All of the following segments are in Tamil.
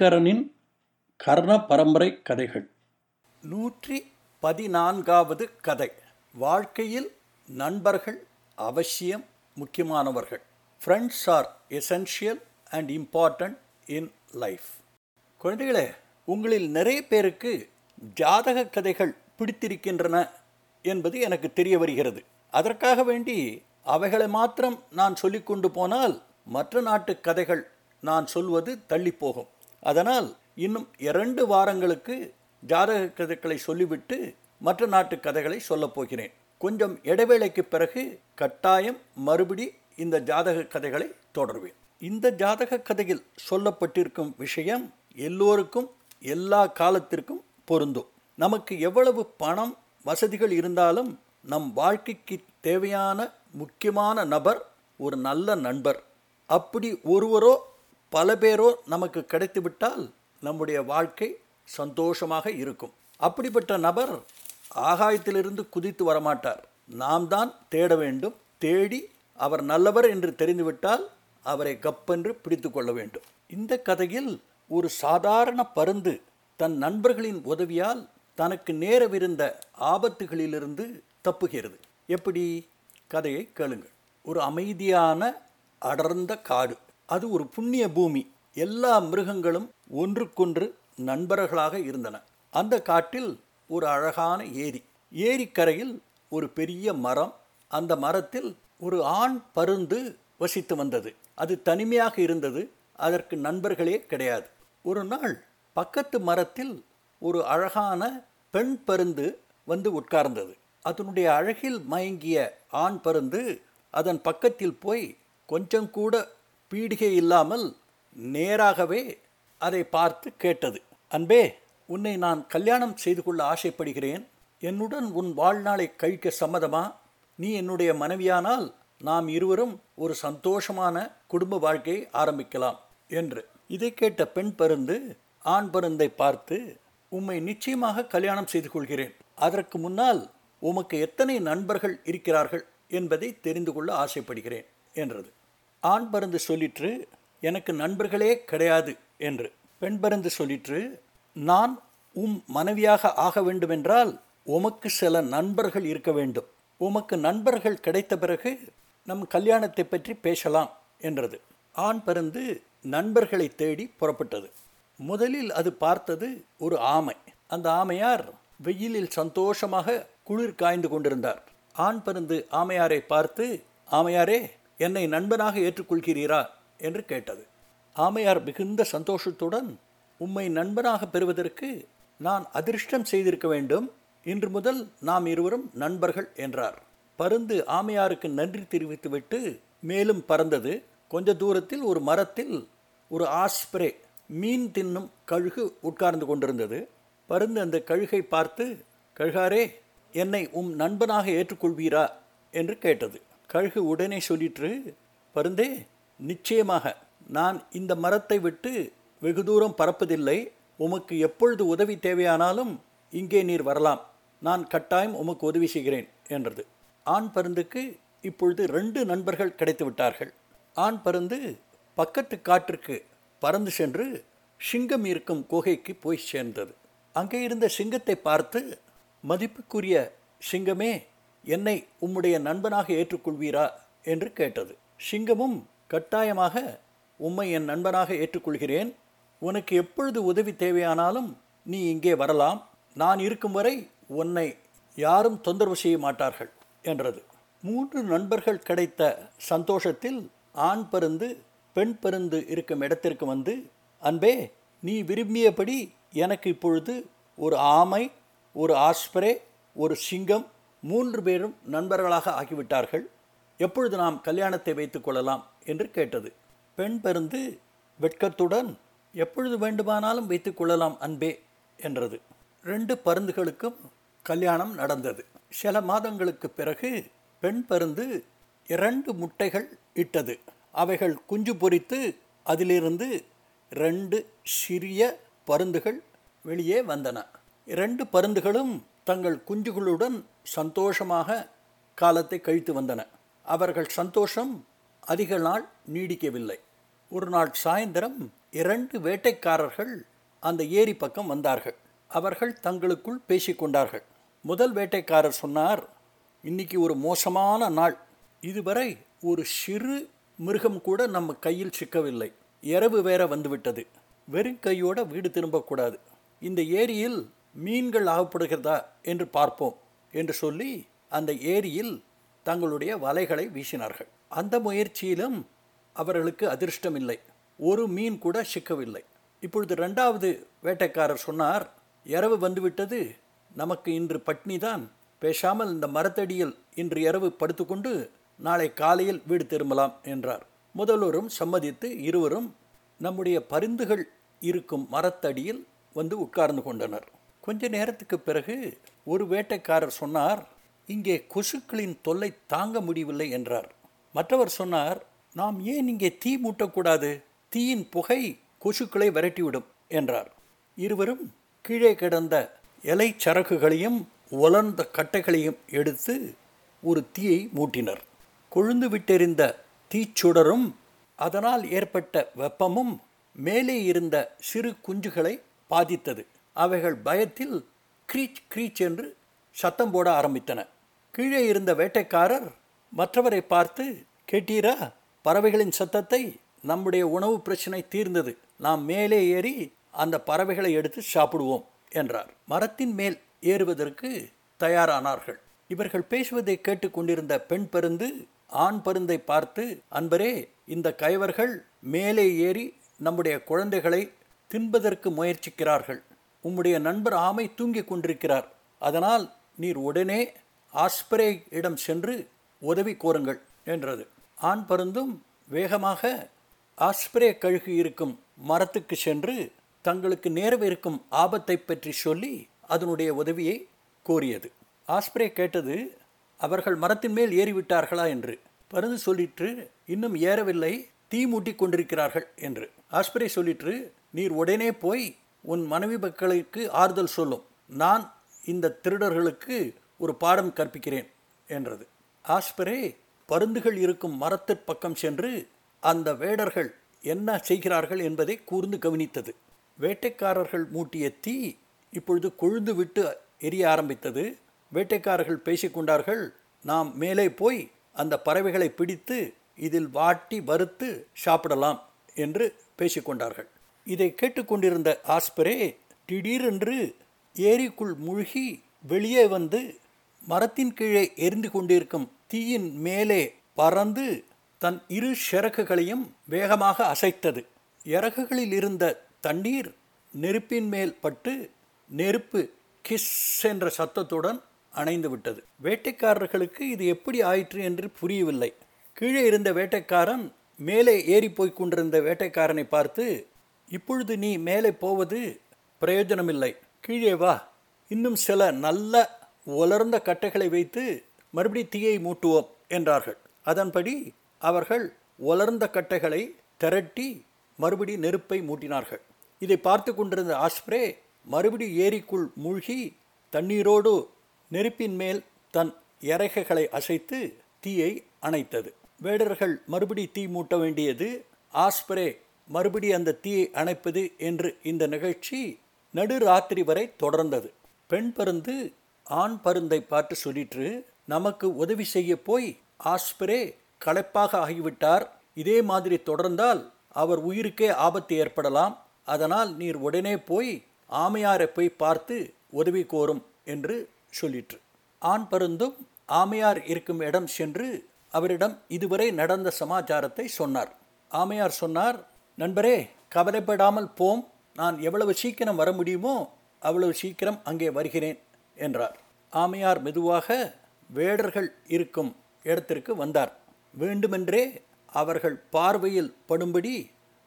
ஐங்கரனின் கர்ண பரம்பரை கதைகள். நூற்றி பதினான்காவது கதை. வாழ்க்கையில் நண்பர்கள் அவசியம் முக்கியமானவர்கள். Friends are essential and important in life குழந்தைகளே உங்களில் நிறைய பேருக்கு ஜாதக கதைகள் பிடித்திருக்கின்றன என்பது எனக்கு தெரிய வருகிறது. அதற்காக வேண்டி அவைகளை மாத்திரம் நான் சொல்லிக்கொண்டு போனால் மற்ற நாட்டு கதைகள் நான் சொல்வது தள்ளி போகும். அதனால் இன்னும் இரண்டு வாரங்களுக்கு ஜாதக கதைகளை சொல்லிவிட்டு மற்ற நாட்டு கதைகளை சொல்லப் போகிறேன். கொஞ்சம் இடைவேளைக்கு பிறகு கட்டாயம் மறுபடி இந்த ஜாதக கதைகளை தொடர்வேன். இந்த ஜாதக கதையில் சொல்லப்பட்டிருக்கும் விஷயம் எல்லோருக்கும் எல்லா காலத்திற்கும் பொருந்தும். நமக்கு எவ்வளவு பணம் வசதிகள் இருந்தாலும் நம் வாழ்க்கைக்கு தேவையான முக்கியமான நபர் ஒரு நல்ல நண்பர். அப்படி ஒருவரோ பல பேரோ நமக்கு கிடைத்துவிட்டால் நம்முடைய வாழ்க்கை சந்தோஷமாக இருக்கும். அப்படிப்பட்ட நபர் ஆகாயத்திலிருந்து குதித்து வரமாட்டார். நாம் தான் தேட வேண்டும் தேடி அவர் நல்லவர் என்று தெரிந்துவிட்டால் அவரை கப்பென்று பிடித்து கொள்ள வேண்டும். இந்த கதையில் ஒரு சாதாரண பருந்து தன் நண்பர்களின் உதவியால் தனக்கு நேரவிருந்த ஆபத்துகளிலிருந்து தப்புகிறது. எப்படி? கதையை கேளுங்கள். ஒரு அமைதியான அடர்ந்த காடு. அது ஒரு புண்ணிய பூமி. எல்லா மிருகங்களும் ஒன்றுக்கொன்று நண்பர்களாக இருந்தன. அந்த காட்டில் ஒரு அழகான ஏரி. ஏரிக்கரையில் ஒரு பெரிய மரம். அந்த மரத்தில் ஒரு ஆண் பருந்து வசித்து வந்தது. அது தனிமையாக இருந்தது. அதற்கு நண்பர்களே கிடையாது. ஒரு நாள் பக்கத்து மரத்தில் ஒரு அழகான பெண் பருந்து வந்து உட்கார்ந்தது. அதனுடைய அழகில் மயங்கிய ஆண் பருந்து அதன் பக்கத்தில் போய் கொஞ்சம் கூட பீடிகை இல்லாமல் நேராகவே அதை பார்த்து கேட்டது. அன்பே உன்னை நான் கல்யாணம் செய்து கொள்ள ஆசைப்படுகிறேன். என்னுடன் உன் வாழ்நாளை கழிக்க சம்மதமா? நீ என்னுடைய மனைவியானால் நாம் இருவரும் ஒரு சந்தோஷமான குடும்ப வாழ்க்கையை ஆரம்பிக்கலாம் என்று. இதை கேட்ட பெண் பருந்து ஆண் பருந்தை பார்த்து உம்மை நிச்சயமாக கல்யாணம் செய்து கொள்கிறேன். அதற்கு முன்னால் உமக்கு எத்தனை நண்பர்கள் இருக்கிறார்கள் என்பதை தெரிந்து கொள்ள ஆசைப்படுகிறேன் என்றது. ஆண் பருந்து சொல்லிற்று எனக்கு நண்பர்களே கிடையாது என்று. பெண் பருந்து சொல்லிற்று நான் உம் மனைவியாக ஆக வேண்டுமென்றால் உமக்கு சில நண்பர்கள் இருக்க வேண்டும். உமக்கு நண்பர்கள் கிடைத்த பிறகு நம் கல்யாணத்தை பற்றி பேசலாம் என்றது. ஆண் பருந்து நண்பர்களை தேடி புறப்பட்டது. முதலில் அது பார்த்தது ஒரு ஆமை. அந்த ஆமையார் வெயிலில் சந்தோஷமாக குளிர் காய்ந்து கொண்டிருந்தார். ஆண் பருந்து ஆமையாரை பார்த்து ஆமையாரே என்னை நண்பனாக ஏற்றுக்கொள்கிறீரா? என்று கேட்டது. ஆமையார் மிகுந்த சந்தோஷத்துடன் உம்மை நண்பனாக பெறுவதற்கு நான் அதிர்ஷ்டம் செய்திருக்க வேண்டும். இன்று முதல் நாம் இருவரும் நண்பர்கள் என்றார். பருந்து ஆமையாருக்கு நன்றி தெரிவித்துவிட்டு மேலும் பறந்தது. கொஞ்ச தூரத்தில் ஒரு மரத்தில் ஒரு ஆஸ்பிரே மீன் தின்னும் கழுகு உட்கார்ந்து கொண்டிருந்தது. பருந்து அந்த கழுகை பார்த்து கழுகாரே என்னை உம் நண்பனாக ஏற்றுக்கொள்வீரா? என்று கேட்டது. கழுகு உடனே சொல்லிற்று பருந்தே நிச்சயமாக நான் இந்த மரத்தை விட்டு வெகு தூரம் பறப்பதில்லை உமக்கு எப்பொழுது உதவி தேவையானாலும் இங்கே நீர் வரலாம். நான் கட்டாயம் உமக்கு உதவி செய்கிறேன் என்றது. ஆண் பருந்துக்கு இப்பொழுது ரெண்டு நண்பர்கள் கிடைத்து விட்டார்கள். ஆண் பருந்து பக்கத்து காற்றுக்கு பறந்து சென்று சிங்கம் இருக்கும் குகைக்கு போய் சேர்ந்தது. அங்கே இருந்த சிங்கத்தை பார்த்து மதிப்புக்குரிய சிங்கமே என்னை உம்முடைய நண்பனாக ஏற்றுக்கொள்வீரா? என்று கேட்டது. சிங்கமும் கட்டாயமாக உம்மை என் நண்பனாக ஏற்றுக்கொள்கிறேன். உனக்கு எப்பொழுது உதவி தேவையானாலும் நீ இங்கே வரலாம். நான் இருக்கும் வரை உன்னை யாரும் தொந்தரவு செய்ய மாட்டார்கள் என்றது. மூன்று நண்பர்கள் கிடைத்த சந்தோஷத்தில் ஆண் பருந்து பெண் பருந்து இருக்கும் இடத்திற்கு வந்து அன்பே நீ விரும்பியபடி எனக்கு இப்பொழுது ஒரு ஆமை ஒரு ஆஸ்பரே ஒரு சிங்கம் மூன்று பேரும் நண்பர்களாக ஆகிவிட்டார்கள். எப்பொழுது நாம் கல்யாணத்தை வைத்துக் கொள்ளலாம் என்று கேட்டது. பெண் பருந்து வெட்கத்துடன் எப்பொழுது வேண்டுமானாலும் வைத்துக் கொள்ளலாம் அன்பே என்றது. ரெண்டு பருந்துகளுக்கும் கல்யாணம் நடந்தது. சில மாதங்களுக்கு பிறகு பெண் பருந்து இரண்டு முட்டைகள் இட்டது. அவைகள் குஞ்சு பொரித்து அதிலிருந்து ரெண்டு சிறிய பருந்துகள் வெளியே வந்தன. இரண்டு பருந்துகளும் தங்கள் குஞ்சுகளுடன் சந்தோஷமாக காலத்தை கழித்து வந்தன. அவர்கள் சந்தோஷம் அதிக நாள் நீடிக்கவில்லை. ஒரு நாள் சாயந்தரம் இரண்டு வேட்டைக்காரர்கள் அந்த ஏரி பக்கம் வந்தார்கள். அவர்கள் தங்களுக்குள் பேசிக்கொண்டார்கள் முதல் வேட்டைக்காரர் சொன்னார் இன்னைக்கு ஒரு மோசமான நாள். இதுவரை ஒரு சிறு மிருகம் கூட நம்ம கையில் சிக்கவில்லை. இரவு வேற வந்துவிட்டது. வெறும் கையோட வீடு திரும்பக்கூடாது. இந்த ஏரியில் மீன்கள் ஆகப்படுகிறதா என்று பார்ப்போம் என்று சொல்லி அந்த ஏரியில் தங்களுடைய வலைகளை வீசினார்கள். அந்த முயற்சியிலும் அவர்களுக்கு அதிர்ஷ்டம் இல்லை ஒரு மீன் கூட சிக்கவில்லை. இப்பொழுது ரெண்டாவது வேட்டைக்காரர் சொன்னார் இரவு வந்துவிட்டது. நமக்கு இன்று பட்னி தான். பேசாமல் இந்த மரத்தடியில் இன்று இரவு படுத்துக்கொண்டு நாளை காலையில் வீடு திரும்பலாம் என்றார். முதல்வரும் சம்மதித்து இருவரும் நம்முடைய பருந்துகள் இருக்கும் மரத்தடியில் வந்து உட்கார்ந்து கொண்டனர். கொஞ்ச நேரத்துக்கு பிறகு ஒரு வேட்டைக்காரர் சொன்னார் இங்கே கொசுக்களின் தொல்லை தாங்க முடியவில்லை என்றார். மற்றவர் சொன்னார் நாம் ஏன் இங்கே தீ மூட்டக்கூடாது? தீயின் புகை கொசுக்களை விரட்டிவிடும் என்றார். இருவரும் கீழே கிடந்த இலை சரகுகளையும் உலர்ந்த கட்டைகளையும் எடுத்து ஒரு தீயை மூட்டினர். கொழுந்து விட்டெறிந்த தீச்சுடரும் அதனால் ஏற்பட்ட வெப்பமும் மேலே இருந்த சிறு குஞ்சுகளை பாதித்தது. அவைகள் பயத்தில் க்ரீச் க்ரீச் என்று சத்தம் போட ஆரம்பித்தன. கீழே இருந்த வேட்டைக்காரர் மற்றவரை பார்த்து கேட்டீரா பறவைகளின் சத்தத்தை நம்முடைய உணவு பிரச்சனை தீர்ந்தது. நாம் மேலே ஏறி அந்த பறவைகளை எடுத்து சாப்பிடுவோம் என்றார். மரத்தின் மேல் ஏறுவதற்கு தயாரானார்கள். இவர்கள் பேசுவதை கேட்டுக்கொண்டிருந்த பெண் பருந்து ஆண் பருந்தை பார்த்து அன்பரே இந்த கைவர்கள் மேலே ஏறி நம்முடைய குழந்தைகளை தின்பதற்கு முயற்சிக்கிறார்கள். உம்முடைய நண்பர் ஆமை தூங்கிக் கொண்டிருக்கிறார். அதனால் நீர் உடனே ஆஸ்பரே இடம் சென்று உதவி கோருங்கள் என்றது. ஆண் பருந்தும் வேகமாக ஆஸ்பிரே கழுகு இருக்கும் மரத்துக்கு சென்று தங்களுக்கு நேரவிருக்கும் ஆபத்தை பற்றி சொல்லி அதனுடைய உதவியை கோரியது. ஆஸ்பிரே கேட்டது அவர்கள் மரத்தின் மேல் ஏறிவிட்டார்களா? என்று. பருந்து சொல்லிற்று இன்னும் ஏறவில்லை தீ மூட்டி கொண்டிருக்கிறார்கள் என்று. ஆஸ்பிரே சொல்லிற்று நீர் உடனே போய் உன் மனைவி மக்களுக்கு ஆறுதல் சொல்லும். நான் இந்த திருடர்களுக்கு ஒரு பாடம் கற்பிக்கிறேன் என்றது. ஆஸ்பரே பருந்துகள் இருக்கும் மரத்திற் பக்கம் சென்று அந்த வேடர்கள் என்ன செய்கிறார்கள் என்பதை கூர்ந்து கவனித்தது. வேட்டைக்காரர்கள் மூட்டிய தீ இப்பொழுது கொழுந்து விட்டு எரிய ஆரம்பித்தது. வேட்டைக்காரர்கள் பேசிக்கொண்டார்கள் நாம் மேலே போய் அந்த பறவைகளை பிடித்து இதில் வாட்டி வறுத்து சாப்பிடலாம் என்று பேசிக்கொண்டார்கள் இதை கேட்டுக்கொண்டிருந்த ஆஸ்பரே திடீரென்று ஏரிக்குள் மூழ்கி வெளியே வந்து மரத்தின் கீழே எரிந்து கொண்டிருக்கும் தீயின் மேலே பறந்து தன் இரு சிறகுகளையும் வேகமாக அசைத்தது. இறகுகளில் இருந்த தண்ணீர் நெருப்பின் மேல் பட்டு நெருப்பு கிஸ் என்ற சத்தத்துடன் அணைந்து விட்டது. வேட்டைக்காரர்களுக்கு இது எப்படி ஆயிற்று என்று புரியவில்லை. கீழே இருந்த வேட்டைக்காரன் மேலே ஏறி போய் கொண்டிருந்த வேட்டைக்காரனை பார்த்து இப்பொழுது நீ மேலே போவது பிரயோஜனமில்லை. கீழே வா. இன்னும் சில நல்ல உலர்ந்த கட்டைகளை வைத்து மறுபடி தீயை மூட்டுவோம் என்றார்கள். அதன்படி அவர்கள் உலர்ந்த கட்டைகளை திரட்டி மறுபடி நெருப்பை மூட்டினார்கள். இதை பார்த்து கொண்டிருந்த ஆஸ்பிரே மறுபடி ஏரிக்குள் மூழ்கி தண்ணீரோடு நெருப்பின் மேல் தன் இறகைகளை அசைத்து தீயை அணைத்தது. வேடர்கள் மறுபடி தீ மூட்ட வேண்டியது ஆஸ்பிரே மறுபடி அந்த தீயை அணைப்பது என்று இந்த நிகழ்ச்சி நடுராத்திரி வரை தொடர்ந்தது. பெண் பருந்து ஆண் பருந்தை பார்த்து சொல்லிற்று நமக்கு உதவி செய்ய போய் ஆஸ்பிரே களைப்பாக ஆகிவிட்டார். இதே மாதிரி தொடர்ந்தால் அவர் உயிருக்கே ஆபத்து ஏற்படலாம். அதனால் நீர் உடனே போய் ஆமையாரை போய் பார்த்து உதவி கோரும் என்று சொல்லிற்று. ஆண் பருந்தும் ஆமையார் இருக்கும் இடம் சென்று அவரிடம் இதுவரை நடந்த சமாச்சாரத்தை சொன்னார். ஆமையார் சொன்னார் நண்பரே கவலைப்படாமல் போம். நான் எவ்வளவு சீக்கிரம் வர முடியுமோ அவ்வளவு சீக்கிரம் அங்கே வருகிறேன் என்றார். ஆமையார் மெதுவாக வேடர்கள் இருக்கும் இடத்திற்கு வந்தார். வேண்டுமென்றே அவர்கள் பார்வையில் படும்படி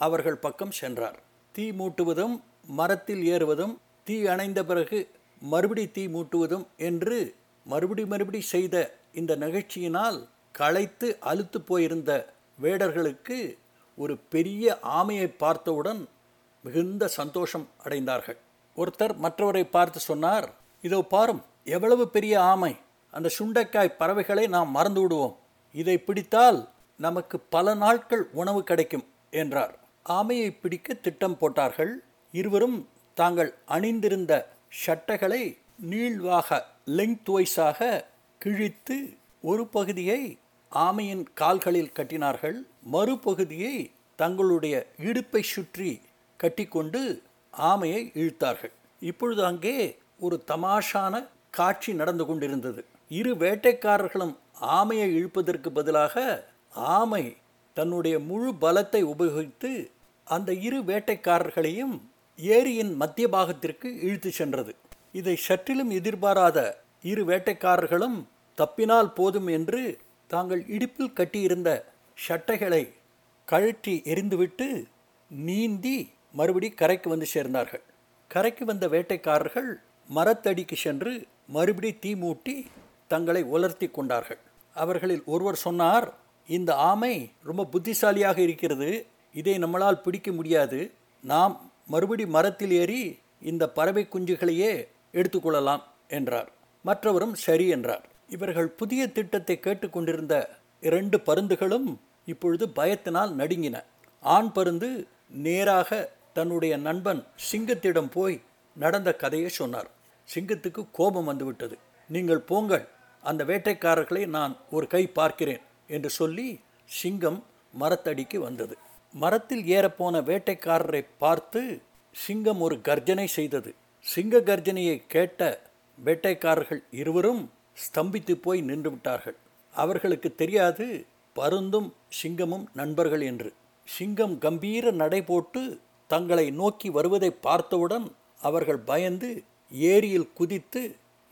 அவர்கள் பக்கம் சென்றார். தீ மூட்டுவதும் மரத்தில் ஏறுவதும் தீ அணைந்த பிறகு மறுபடி தீ மூட்டுவதும் என்று மறுபடி மறுபடி செய்த இந்த நிகழ்ச்சியினால் களைத்து அழுத்து போயிருந்த வேடர்களுக்கு ஒரு பெரிய ஆமையை பார்த்தவுடன் மிகுந்த சந்தோஷம் அடைந்தார்கள். ஒருத்தர் மற்றவரை பார்த்து சொன்னார் இதோ பாரும் எவ்வளவு பெரிய ஆமை. அந்த சுண்டைக்காய் பறவைகளை நாம் மறந்து விடுவோம். இதை பிடித்தால் நமக்கு பல நாட்கள் உணவு கிடைக்கும் என்றார். ஆமையை பிடிக்க திட்டம் போட்டார்கள். இருவரும் தாங்கள் அணிந்திருந்த ஷட்டைகளை நீள்வாக லெங்த் வைஸாக கிழித்து ஒரு பகுதியை ஆமையின் கால்களில் கட்டினார்கள். மறுபகுதியை தங்களுடைய இடுப்பை சுற்றி கட்டிக்கொண்டு ஆமையை இழுத்தார்கள். இப்பொழுது அங்கே ஒரு தமாஷான காட்சி நடந்து கொண்டிருந்தது. இரு வேட்டைக்காரர்களும் ஆமையை இழுப்பதற்கு பதிலாக ஆமை தன்னுடைய முழு பலத்தை உபயோகித்து அந்த இரு வேட்டைக்காரர்களையும் ஏரியின் மத்திய பாகத்திற்கு இழுத்து சென்றது. இதை சற்றிலும் எதிர்பாராத இரு வேட்டைக்காரர்களும் தப்பினால் போதும் என்று தாங்கள் இடுப்பில் கட்டியிருந்த சட்டைகளை கழற்றி எரிந்துவிட்டு நீந்தி மறுபடி கரைக்கு வந்து சேர்ந்தார்கள். கரைக்கு வந்த வேட்டைக்காரர்கள் மரத்தடிக்கு சென்று மறுபடி தீ மூட்டி தங்களை உலர்த்தி கொண்டார்கள். அவர்களில் ஒருவர் சொன்னார் இந்த ஆமை ரொம்ப புத்திசாலியாக இருக்கிறது. இதை நம்மளால் பிடிக்க முடியாது. நாம் மறுபடி மரத்தில் ஏறி இந்த பறவை குஞ்சுகளையே எடுத்துக்கொள்ளலாம் என்றார். மற்றவரும் சரி என்றார். இவர்கள் புதிய திட்டத்தை கேட்டுக்கொண்டிருந்த இரண்டு பருந்துகளும் இப்பொழுது பயத்தினால் நடுங்கின. ஆண் பருந்து நேராக தன்னுடைய நண்பன் சிங்கத்திடம் போய் நடந்த கதையை சொன்னார். சிங்கத்துக்கு கோபம் வந்துவிட்டது. நீங்கள் போங்கள் அந்த வேட்டைக்காரர்களை நான் ஒரு கை பார்க்கிறேன் என்று சொல்லி சிங்கம் மரத்தடிக்கு வந்தது. மரத்தில் ஏறப்போன வேட்டைக்காரரை பார்த்து சிங்கம் ஒரு கர்ஜனை செய்தது. சிங்க கர்ஜனையை கேட்ட வேட்டைக்காரர்கள் இருவரும் ஸ்தம்பித்து போய் நின்று விட்டார்கள். அவர்களுக்கு தெரியாது பருந்தும் சிங்கமும் நண்பர்கள் என்று. சிங்கம் கம்பீர நடை போட்டு தங்களை நோக்கி வருவதை பார்த்தவுடன் அவர்கள் பயந்து ஏரியில் குதித்து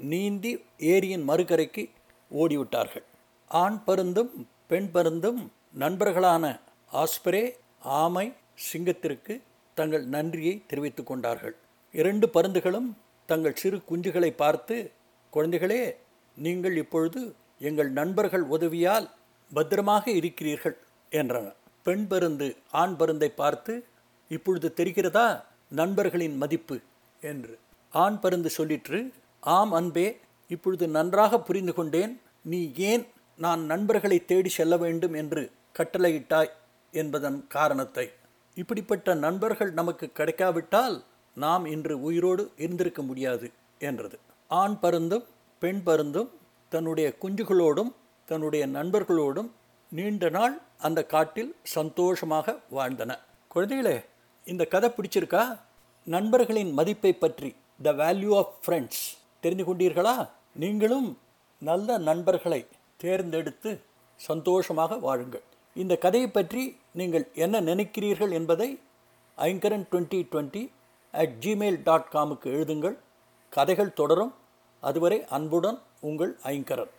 நீந்தி ஏரியின் மறுகரைக்கு ஓடிவிட்டார்கள். ஆண் பருந்தும் பெண் பருந்தும் நண்பர்களான ஆஸ்பரே ஆமை சிங்கத்திற்கு தங்கள் நன்றியை தெரிவித்துக் கொண்டார்கள். இரண்டு பருந்துகளும் தங்கள் சிறு குஞ்சுகளை பார்த்து குழந்தைகளே நீங்கள் இப்பொழுது எங்கள் நண்பர்கள் உதவியால் பத்திரமாக இருக்கிறீர்கள் என்றனர். பெண் பருந்து ஆண் பருந்தை பார்த்து இப்பொழுது தெரிகிறதா நண்பர்களின் மதிப்பு? என்று. ஆண் பருந்து சொல்லிற்று ஆம் அன்பே இப்பொழுது நன்றாக புரிந்து கொண்டேன். நீ ஏன் நான் நண்பர்களை தேடி செல்ல வேண்டும் என்று கட்டளையிட்டாய்? என்பதன் காரணத்தை. இப்படிப்பட்ட நண்பர்கள் நமக்கு கிடைக்காவிட்டால் நாம் இன்று உயிரோடு இருந்திருக்க முடியாது என்றது. ஆண் பருந்தும் பெண் பருந்தும் தன்னுடைய குஞ்சுகளோடும் தன்னுடைய நண்பர்களோடும் நீண்ட நாள் அந்த காட்டில் சந்தோஷமாக வாழ்ந்தன. குழந்தைகளே இந்த கதை பிடிச்சிருக்கா? நண்பர்களின் மதிப்பை பற்றி த வேல்யூ ஆஃப் ஃப்ரெண்ட்ஸ் தெரிந்து கொண்டீர்களா? நீங்களும் நல்ல நண்பர்களை தேர்ந்தெடுத்து சந்தோஷமாக வாழுங்கள். இந்த கதையை பற்றி நீங்கள் என்ன நினைக்கிறீர்கள் என்பதை Aingaran twenty twenty at Gmail dot காமுக்கு எழுதுங்கள். கதைகள் தொடரும். அதுவரை அன்புடன் உங்கள் ஐங்கரன்.